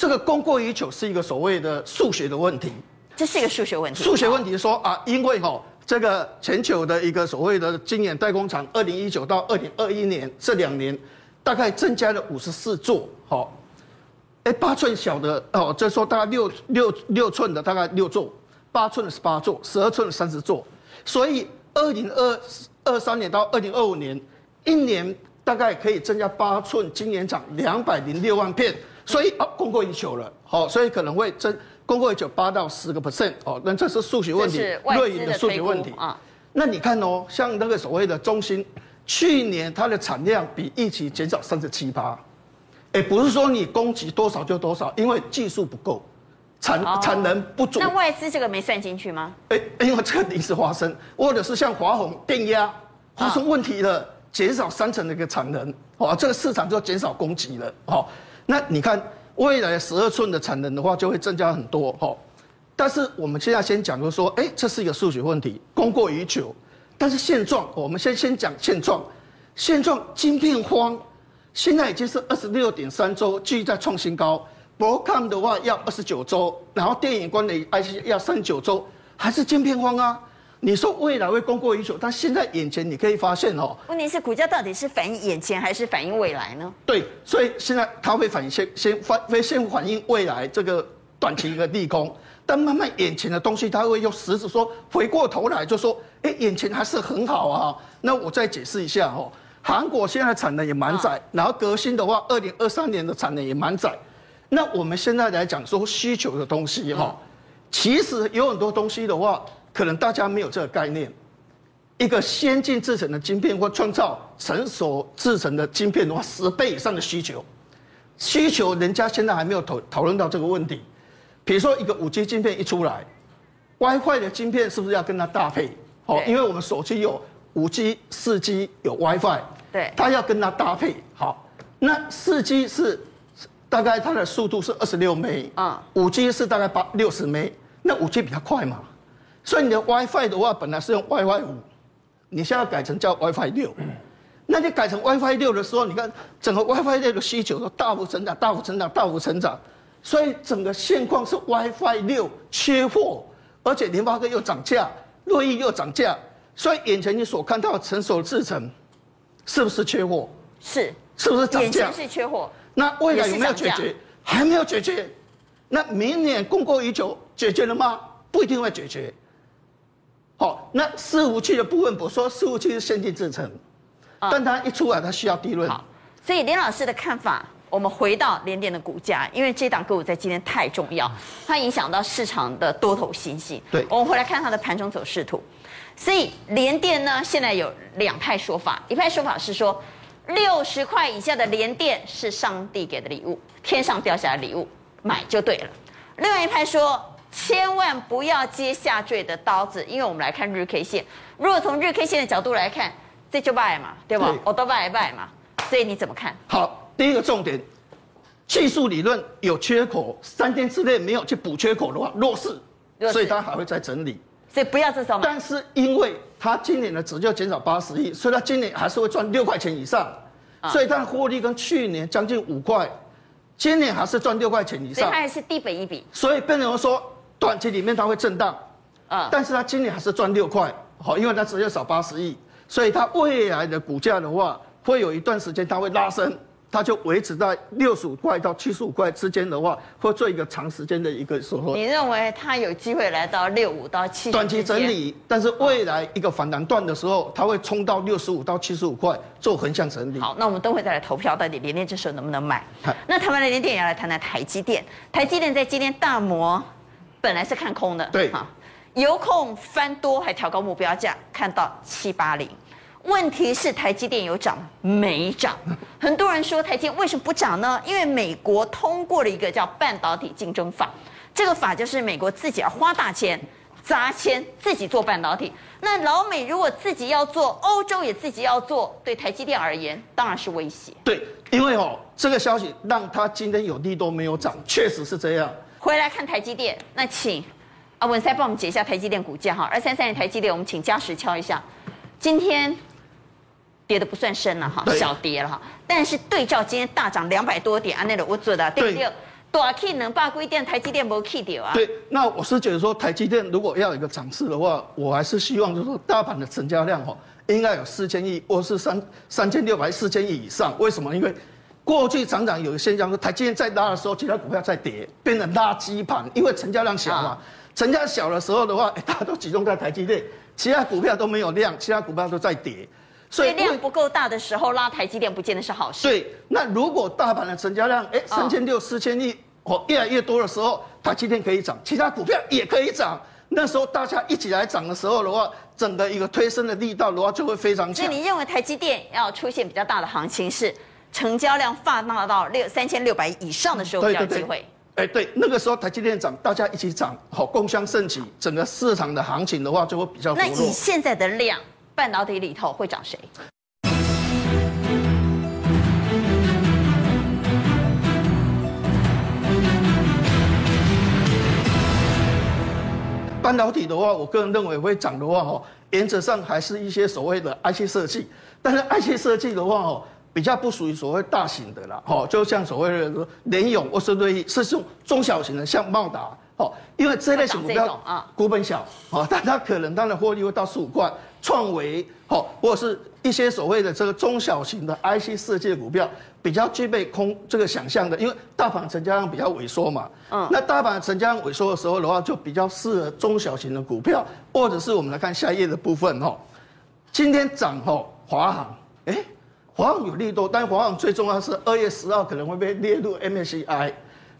这个供过于求是一个所谓的数学的问题。这是一个数学问题。数学问题说啊，因为哈，这个全球的一个所谓的晶圆代工厂，二零一九到二零二一年这两年，大概增加了五十四座，好，哎，八寸小的哦，这说大概六六六寸的大概六座，八寸的十八座，十二寸的三十座，所以二零二二三年到二零二五年，一年大概可以增加八寸晶圆厂两百零六万片，所以哦，供过于求了，好，所以可能会增。供过于求八到十个 percent 哦，那这是数学问题，瑞银的数学问题啊。那你看哦，像那个所谓的中芯，去年它的产量比预期减少三十七趴，哎，不是说你供给多少就多少，因为技术不够，产产能不足。那外资这个没算进去吗？哎，因为这个临时发生，或者是像华虹电压发生问题了，减少三成的一个产能，哦，这个市场就减少供给了，哦，那你看。未来十二寸的产能的话，就会增加很多哈。但是我们现在先讲，就是说，哎，这是一个数学问题，供过于求。但是现状，我们先先讲现状。现状，晶片荒，现在已经是二十六点三周，继续在创新高。Broadcom 的话要二十九周，然后电影管理 IC 要三十九周，还是晶片荒啊？你说未来会供过于求，但现在眼前你可以发现哦，问题是股价到底是反映眼前还是反映未来呢？对，所以现在它会反映先先反会先反映未来这个短期一个利空，但慢慢眼前的东西，它会用实质说回过头来就说，哎，眼前还是很好啊。那我再解释一下哦，韩国现在产能也蛮载，然后革新的话，二零二三年的产能也蛮载。那我们现在来讲说需求的东西哈，其实有很多东西的话。可能大家没有这个概念，一个先进制成的晶片或创造成熟制成的晶片的话，十倍以上的需求，需求人家现在还没有讨讨论到这个问题。比如说一个五 G 晶片一出来，WiFi 的晶片是不是要跟它搭配？好，因为我们手机有五 G、四 G 有 WiFi，对，它要跟它搭配。好，那四 G 是大概它的速度是二十六枚啊，五 G 是大概八六十枚那五 G 比较快嘛。所以你的 WiFi 的话，本来是用 WiFi 五，你现在改成叫 WiFi 六，那你改成 WiFi 六的时候，你看整个 WiFi 六的需求都大幅成长，大幅成长，大幅成长，所以整个现况是 WiFi 六缺货，而且联发科又涨价，瑞昱又涨价，所以眼前你所看到的成熟制程，是不是缺货？是，是不是涨价？眼前是缺货。那未来有没有解决？还没有解决。那明年供过于求解决了吗？不一定会解决。好，那伺服器的部分，我说伺服器是先进制程，但它一出来，它需要低润。好，所以连老师的看法，我们回到联电的股价，因为这档个股在今天太重要，它影响到市场的多头信息。对，我们回来看它的盘中走势图。所以联电呢，现在有两派说法，一派说法是说，六十块以下的联电是上帝给的礼物，天上掉下来的礼物，买就对了。另外一派说。千万不要接下坠的刀子，因为我们来看日 K 线。如果从日 K 线的角度来看，这就败嘛，对吧？我都败败嘛，所以你怎么看？好，第一个重点，技术理论有缺口，三天之内没有去补缺口的话，弱势，所以它还会再整理。所以不要这时候。但是因为它今年的值就减少八十亿，所以它今年还是会赚六块钱以上，所以它的获利跟去年将近五块，今年还是赚六块钱以上。所以它还是低本一比。所以变成说。短期里面它会震荡，啊，但是它今年还是赚六块，好，因为它只有少八十亿，所以它未来的股价的话，会有一段时间它会拉升，它就维持在六十五块到七十五块之间的话，会做一个长时间的一个收获。你认为它有机会来到六五到七？短期整理，但是未来一个反弹段的时候，它会冲到六十五到七十五块做横向整理。好，那我们等会再来投票，到底联电这时候能不能买？那台湾的联电也要来谈谈台积电，台积电在今天大摩。本来是看空的，对哈，由空翻多，还调高目标价，看到七八零。问题是台积电有涨没涨？很多人说台积电为什么不涨呢？因为美国通过了一个叫半导体竞争法，这个法就是美国自己要花大钱砸钱自己做半导体。那老美如果自己要做，欧洲也自己要做，对台积电而言当然是威胁。对，因为哦，这个消息让它今天有利都没有涨，确实是这样。回来看台积电，那请啊文赛帮我们解一下台积电股价哈，二三三零台积电，我们请嘉实敲一下，今天跌的不算深了哈，小跌了哈，但是对照今天大涨两百多点，啊那个我做的对不对？大 K 能把规电，台积电没 K 掉啊？对，那我是觉得说台积电如果要有一个涨势的话，我还是希望就是说大盘的成交量哈，应该有四千亿，或是三三千六百四千亿以上。为什么？因为过去常常有个现象说，台积电在拉的时候，其他股票在跌，变成垃圾盘，因为成交量小嘛。啊、成交量小的时候的话，大家都集中在台积电，其他股票都没有量，其他股票都在跌。所以量不够大的时候，拉台积电不见得是好事。对，那如果大盘的成交量哎三千六四千亿哦越来越多的时候，台积电可以涨，其他股票也可以涨。那时候大家一起来涨的时候的话，整个一个推升的力道的话就会非常强。所以你认为台积电要出现比较大的行情，是成交量放大到六三千六百亿以上的时候比较机会？哎，对，那个时候台积电涨，大家一起涨，好共襄盛举，整个市场的行情的话就会比较。那以现在的量。半导体里头会涨谁？半导体的话，我个人认为会涨的话，哈，原则上还是一些所谓的 IC 设计，但是 IC 设计的话，哦，比较不属于所谓大型的啦，哈，就像所谓的联咏或是对，是这种中小型的，像茂达，哦，因为这类型股票啊，股本小，啊，但它可能它的获利会到十五块。创维，哦，或者是一些所谓的这个中小型的 IC 设计的股票，比较具备空这个想象的，因为大盘成交量比较萎缩嘛，嗯，那大盘成交量萎缩的时候的话，就比较适合中小型的股票，或者是我们来看下一页的部分，哈，今天涨，哦，华航，哎，华航有利多，但华航最重要是二月十号可能会被列入 MSCI，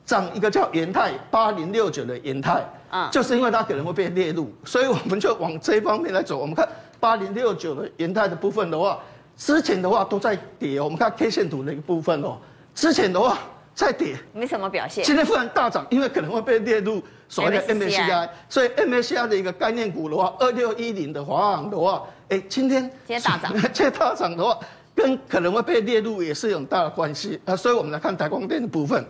涨一个叫元泰八零六九的元泰，啊，就是因为它可能会被列入，所以我们就往这一方面来走，我们看。八零六九的元泰的部分的话，之前的话都在跌哦。我们看 K 线图的一个部分哦，之前的话在跌，没什么表现。今天忽然大涨，因为可能会被列入所谓的 MSCI，所以 MSCI 的一个概念股的话，二六一零的华航的话，哎，今天今天大涨，今天大涨的话，跟可能会被列入也是有很大的关系啊。所以我们来看台光电的部分。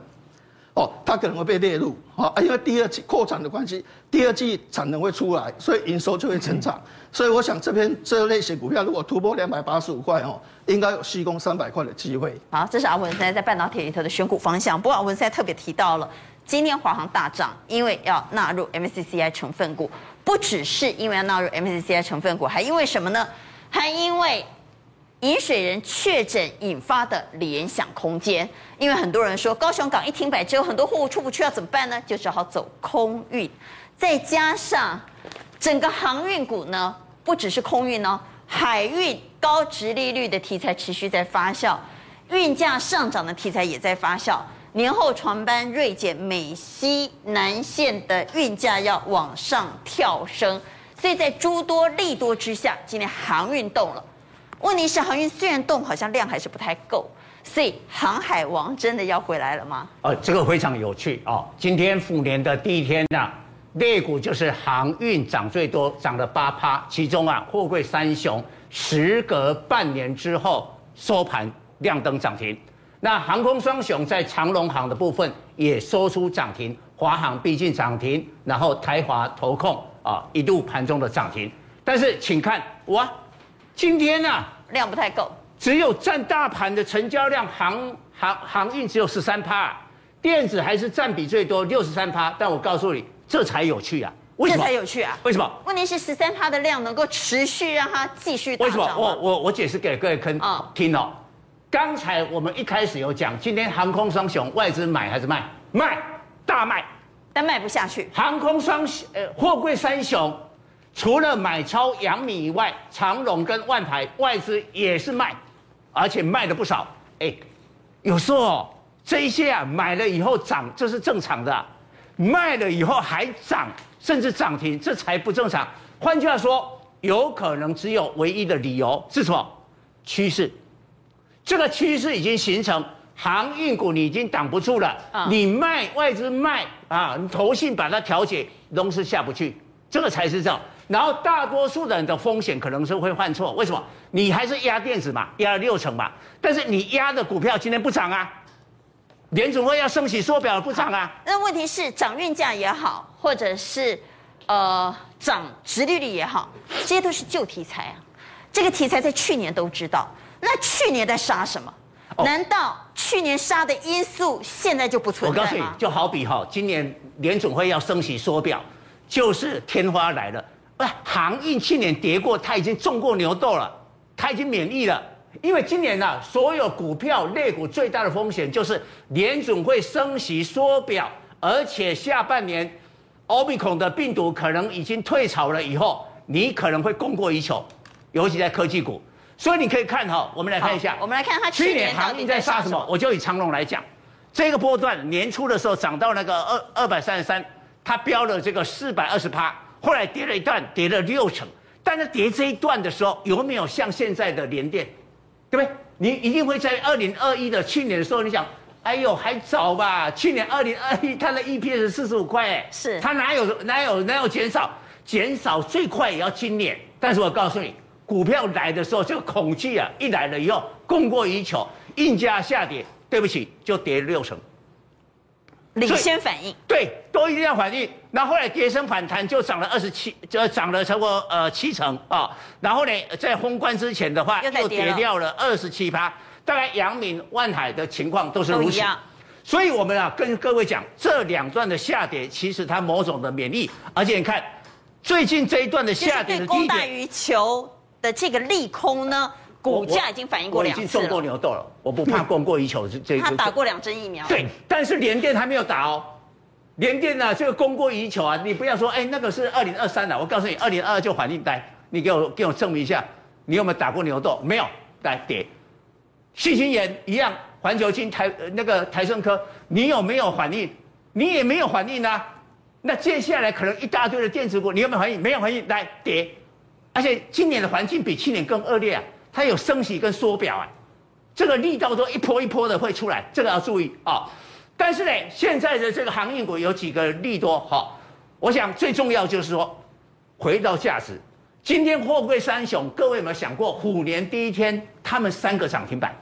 哦，它可能会被列入，啊，因为第二季扩产的关系，第二季产能会出来，所以营收就会成长。所以我想这边这类型股票如果突破两百八十五块哦，应该有吸攻三百块的机会。好，这是阿文现在在半导体里头的选股方向。不过阿文在特别提到了，今天华航大涨，因为要纳入 MSCI 成分股，不只是因为要纳入 MSCI 成分股，还因为什么呢？还因为。引水人确诊引发的联想空间，因为很多人说高雄港一停摆之后，很多货物出不去，要怎么办呢？就只好走空运。再加上整个航运股呢，不只是空运哦，海运高殖利率的题材持续在发酵，运价上涨的题材也在发酵。年后船班锐减，美西南线的运价要往上跳升，所以在诸多利多之下，今天航运动了。问题是航运虽然动，好像量还是不太够，所以航海王真的要回来了吗？呃，这个非常有趣哦。今天虎年的第一天呢、啊，类股就是航运涨最多，涨了八趴。其中啊，货柜三雄时隔半年之后收盘亮灯涨停。那航空双雄在长荣航的部分也收出涨停，华航毕竟涨停，然后台华投控啊一度盘中的涨停。但是请看哇。今天啊，量不太够，只有占大盘的成交量航航航运只有十三趴，电子还是占比最多六十三趴。但我告诉你，这才有趣啊！为什么？这才有趣啊！为什么？问题是十三趴的量能够持续让它继续。为什么？我我我解释给各位听听哦。刚才我们一开始有讲，今天航空双雄外资买还是卖？卖，大卖，但卖不下去。航空双呃货柜三雄。除了买超阳明以外，长荣跟万台外资也是卖，而且卖的不少。哎，有时候这一些啊买了以后涨，这是正常的；卖了以后还涨，甚至涨停，这才不正常。换句话说，有可能只有唯一的理由是什么？趋势。这个趋势已经形成，航运股你已经挡不住了。你卖外资卖啊，你投信把它调节，都是下不去。这个才是这样。然后大多数人的风险可能是会犯错，为什么？你还是压电子嘛，压了六成嘛，但是你压的股票今天不涨啊，联总会要升息缩表不涨啊。那问题是涨运价也好，或者是呃涨殖利率也好，这些都是旧题材啊。这个题材在去年都知道，那去年在杀什么？难道去年杀的因素现在就不存在吗？我告诉你，就好比哈，今年联总会要升息缩表，就是天花来了。不是，航运去年跌过，它已经中过牛痘了，它已经免疫了。因为今年呢、啊，所有股票类股最大的风险就是联准会升息缩表，而且下半年欧米孔的病毒可能已经退潮了以后，你可能会供过于求，尤其在科技股。所以你可以看哈，我们来看一下，我们来看它去年航运在杀什么？我就以长荣来讲，这个波段年初的时候涨到那个二二百三十三，它飙了这个四百二十趴，后来跌了一段，跌了六成。但是跌这一段的时候，有没有像现在的联电？对不对？你一定会在二零二一的去年的时候，你想，哎呦，还早吧？去年二零二一它的 EPS 是四十五块，哎，是它哪有哪有哪有减少？减少最快也要今年。但是我告诉你，股票来的时候，这个恐惧啊，一来了以后，供过于求，硬价下跌，对不起，就跌六成。领先反应，对，都一定要反应。那后，后来跌升反弹就涨了二十七，就涨了超过呃七成啊。然后呢，在封关之前的话，又跌掉了二十七趴。大概阳明、万海的情况都是如此。所以我们啊，跟各位讲，这两段的下跌，其实它某种的免疫。而且你看，最近这一段的下跌的低点，供大于求的这个利空呢？股价已经反应过两次了，我已经中过牛痘了，我不怕供过于求。这他打过两针疫苗。对，但是联电还没有打哦。联电呢，这个供过于求啊，你不要说，哎，那个是二零二三的，我告诉你，二零二二就反应带，你给我给我证明一下，你有没有打过牛痘？没有，来跌。信心研一样，环球金台那个台盛科，你有没有反应？你也没有反应啊。那接下来可能一大堆的电子股，你有没有反应？没有反应，来跌。而且今年的环境比去年更恶劣啊。它有升息跟缩表啊，这个力道都一波一波的会出来，这个要注意啊。但是呢，现在的这个航运股有几个利多哈，我想最重要就是说，回到价值。今天货柜三雄，各位有没有想过，虎年第一天他们三个涨停板，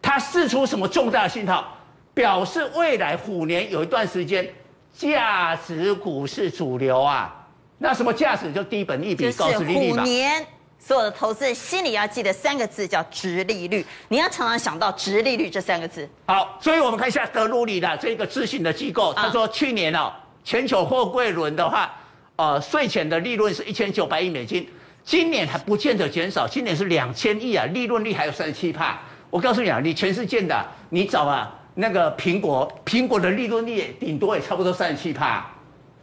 它释出什么重大信号，表示未来虎年有一段时间价值股是主流啊。那什么价值就低本一比高殖利率嘛。所有的投资人心里要记得三个字，叫殖利率。你要常常想到殖利率这三个字。好，所以我们看一下德鲁里的这个咨询的机构，他说去年哦，全球货柜轮的话，呃，税前的利润是一千九百亿美金，今年还不见得减少，今年是两千亿啊，利润率还有三十七帕。我告诉你啊，你全世界的，你找啊那个苹果，苹果的利润率顶多也差不多三十七帕，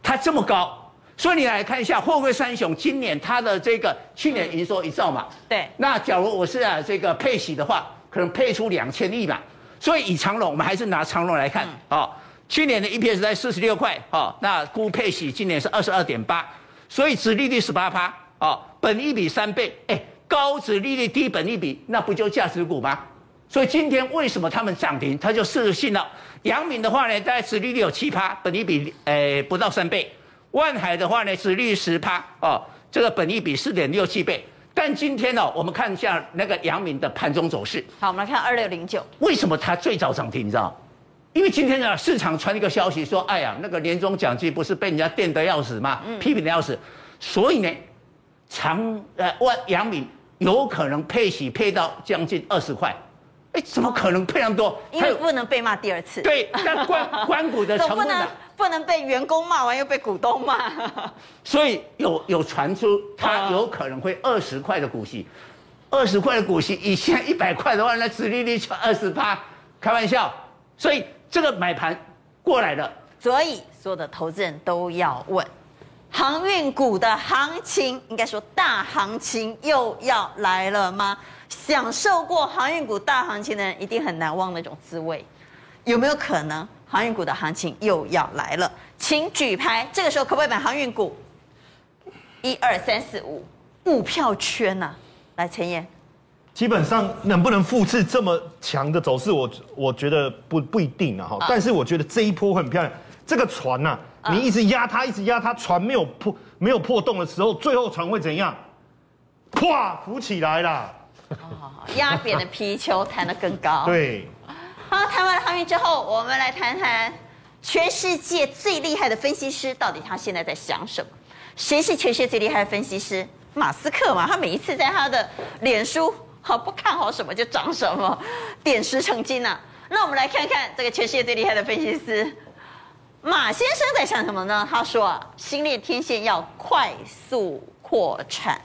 它这么高。所以你来看一下货柜三雄今年它的这个去年营收一兆嘛，对。那假如我是啊这个配息的话，可能配出两千亿嘛。所以以长隆，我们还是拿长隆来看啊。去年的 EPS 在四十六块啊，那估配息今年是二十二点八，所以殖利率十八趴啊，本益比三倍，哎，高殖利率低本益比，那不就价值股吗？所以今天为什么他们涨停？它就失信了。阳明的话呢，大概殖利率有七趴，本益比诶不到三倍。万海的话呢，是利率十趴哦，这个本益比四点六七倍。但今天呢、哦，我们看一下那个阳明的盘中走势。好，我们来看二六零九。为什么它最早涨停？你知道？因为今天呢，市场传一个消息说，哎呀，那个年终奖金不是被人家电得要死吗？批评得要死。所以呢，长呃万阳明有可能配息配到将近二十块。哎，怎么可能配那么多？因为不能被骂第二次。对，但关 关谷的成分呢？不能被员工骂完又被股东骂，所以有有传出他有可能会二十块的股息，二十块的股息，以现在一百块的话，那殖利率就二十八，开玩笑。所以这个买盘过来了，所以所有的投资人都要问，航运股的行情，应该说大行情又要来了吗？享受过航运股大行情的人一定很难忘那种滋味，有没有可能？航运股的行情又要来了，请举牌。这个时候可不可以买航运股？一二三四五，五票圈呐、啊！来，陈彦，基本上能不能复制这么强的走势，我我觉得不不一定啊哈。但是我觉得这一波很漂亮。这个船呐、啊，你一直压它，一直压它，船没有破没有破洞的时候，最后船会怎样？咵，浮起来了。压扁的皮球弹得更高。对。好，谈完了航运之后，我们来谈谈全世界最厉害的分析师到底他现在在想什么？谁是全世界最厉害的分析师？马斯克嘛，他每一次在他的脸书好不看好什么就涨什么，点石成金呐、啊。那我们来看看这个全世界最厉害的分析师马先生在想什么呢？他说啊，星链天线要快速扩产。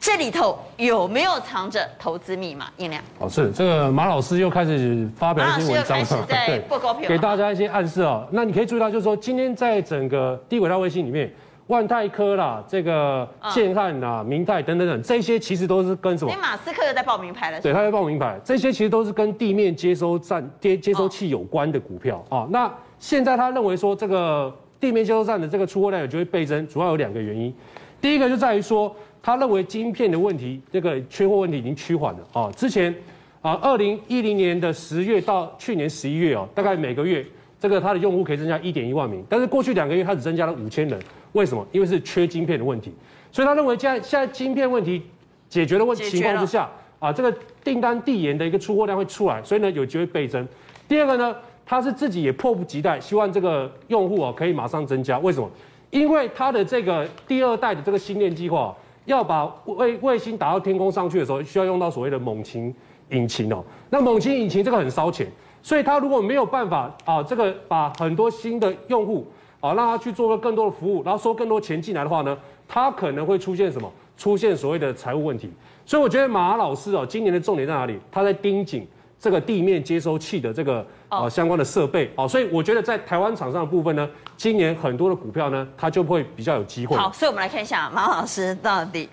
这里头有没有藏着投资密码？印量哦，是这个马老师又开始发表一些文章了，对，给大家一些暗示哦。那你可以注意到，就是说今天在整个低轨道卫星里面，万泰科啦、这个建汉啦、明泰等等等，这些其实都是跟什么？马斯克又在报名牌了。对，他在报名牌，这些其实都是跟地面接收站、接接收器有关的股票啊。那现在他认为说，这个地面接收站的这个出货量有机会倍增，主要有两个原因。第一个就在于说。他认为晶片的问题，这个缺货问题已经趋缓了啊。之前啊，二零一零年的十月到去年十一月哦，大概每个月这个它的用户可以增加一点一万名，但是过去两个月它只增加了五千人。为什么？因为是缺晶片的问题。所以他认为现在现在晶片问题解决的问情况之下啊，这个订单递延的一个出货量会出来，所以呢有机会倍增。第二个呢，他是自己也迫不及待，希望这个用户啊可以马上增加。为什么？因为他的这个第二代的这个新链计划。要把卫卫星打到天空上去的时候，需要用到所谓的猛禽引擎哦。那猛禽引擎这个很烧钱，所以它如果没有办法啊，这个把很多新的用户啊，让他去做个更多的服务，然后收更多钱进来的话呢，他可能会出现什么？出现所谓的财务问题。所以我觉得马老师哦，今年的重点在哪里？他在盯紧这个地面接收器的这个。啊，相关的设备哦，所以我觉得在台湾厂商的部分呢，今年很多的股票呢，它就会比较有机会。好，所以我们来看一下马老师到底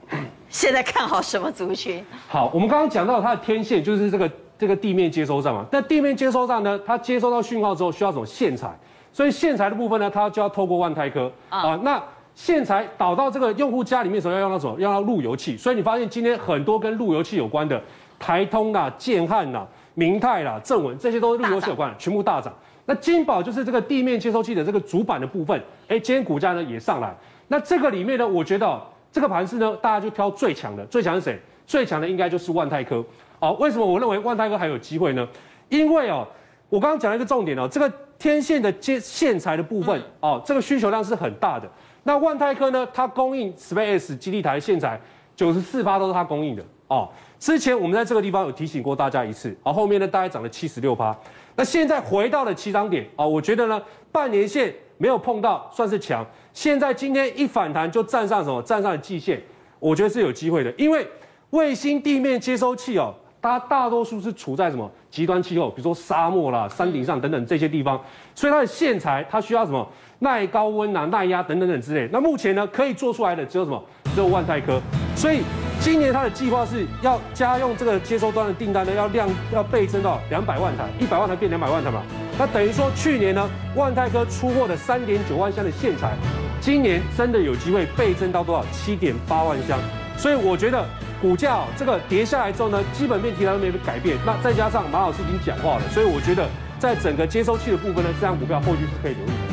现在看好什么族群？好，我们刚刚讲到它的天线就是这个这个地面接收站嘛，那地面接收站呢，它接收到讯号之后需要什么线材？所以线材的部分呢，它就要透过万泰科啊，那线材导到这个用户家里面的时候要用到什么？要用到路由器。所以你发现今天很多跟路由器有关的，台通啦、建汉啦。明泰啦、正文这些都是路由器有关的，全部大涨。那金宝就是这个地面接收器的这个主板的部分，哎，今天股价呢也上来。那这个里面呢，我觉得这个盘势呢，大家就挑最强的，最强是谁？最强的应该就是万泰科。哦，为什么我认为万泰科还有机会呢？因为哦，我刚刚讲了一个重点哦，这个天线的接线材的部分哦，这个需求量是很大的。那万泰科呢，它供应 SpaceX 基地台的线材，九十四趴都是它供应的哦。之前我们在这个地方有提醒过大家一次，啊，后面呢大概涨了七十六趴，那现在回到了起涨点啊，我觉得呢半年线没有碰到算是强，现在今天一反弹就站上什么？站上了季线，我觉得是有机会的，因为卫星地面接收器哦，它大多数是处在什么极端气候，比如说沙漠啦、山顶上等等这些地方，所以它的线材它需要什么耐高温啊、耐压等等等之类，那目前呢可以做出来的只有什么？只有万泰科，所以。今年它的计划是要家用这个接收端的订单呢，要量要倍增到两百万台，一百万台变两百万台嘛。那等于说去年呢，万泰科出货的三点九万箱的线材，今年真的有机会倍增到多少？七点八万箱。所以我觉得股价这个跌下来之后呢，基本面题材都没改变。那再加上马老师已经讲话了，所以我觉得在整个接收器的部分呢，这张股票后续是可以留意的。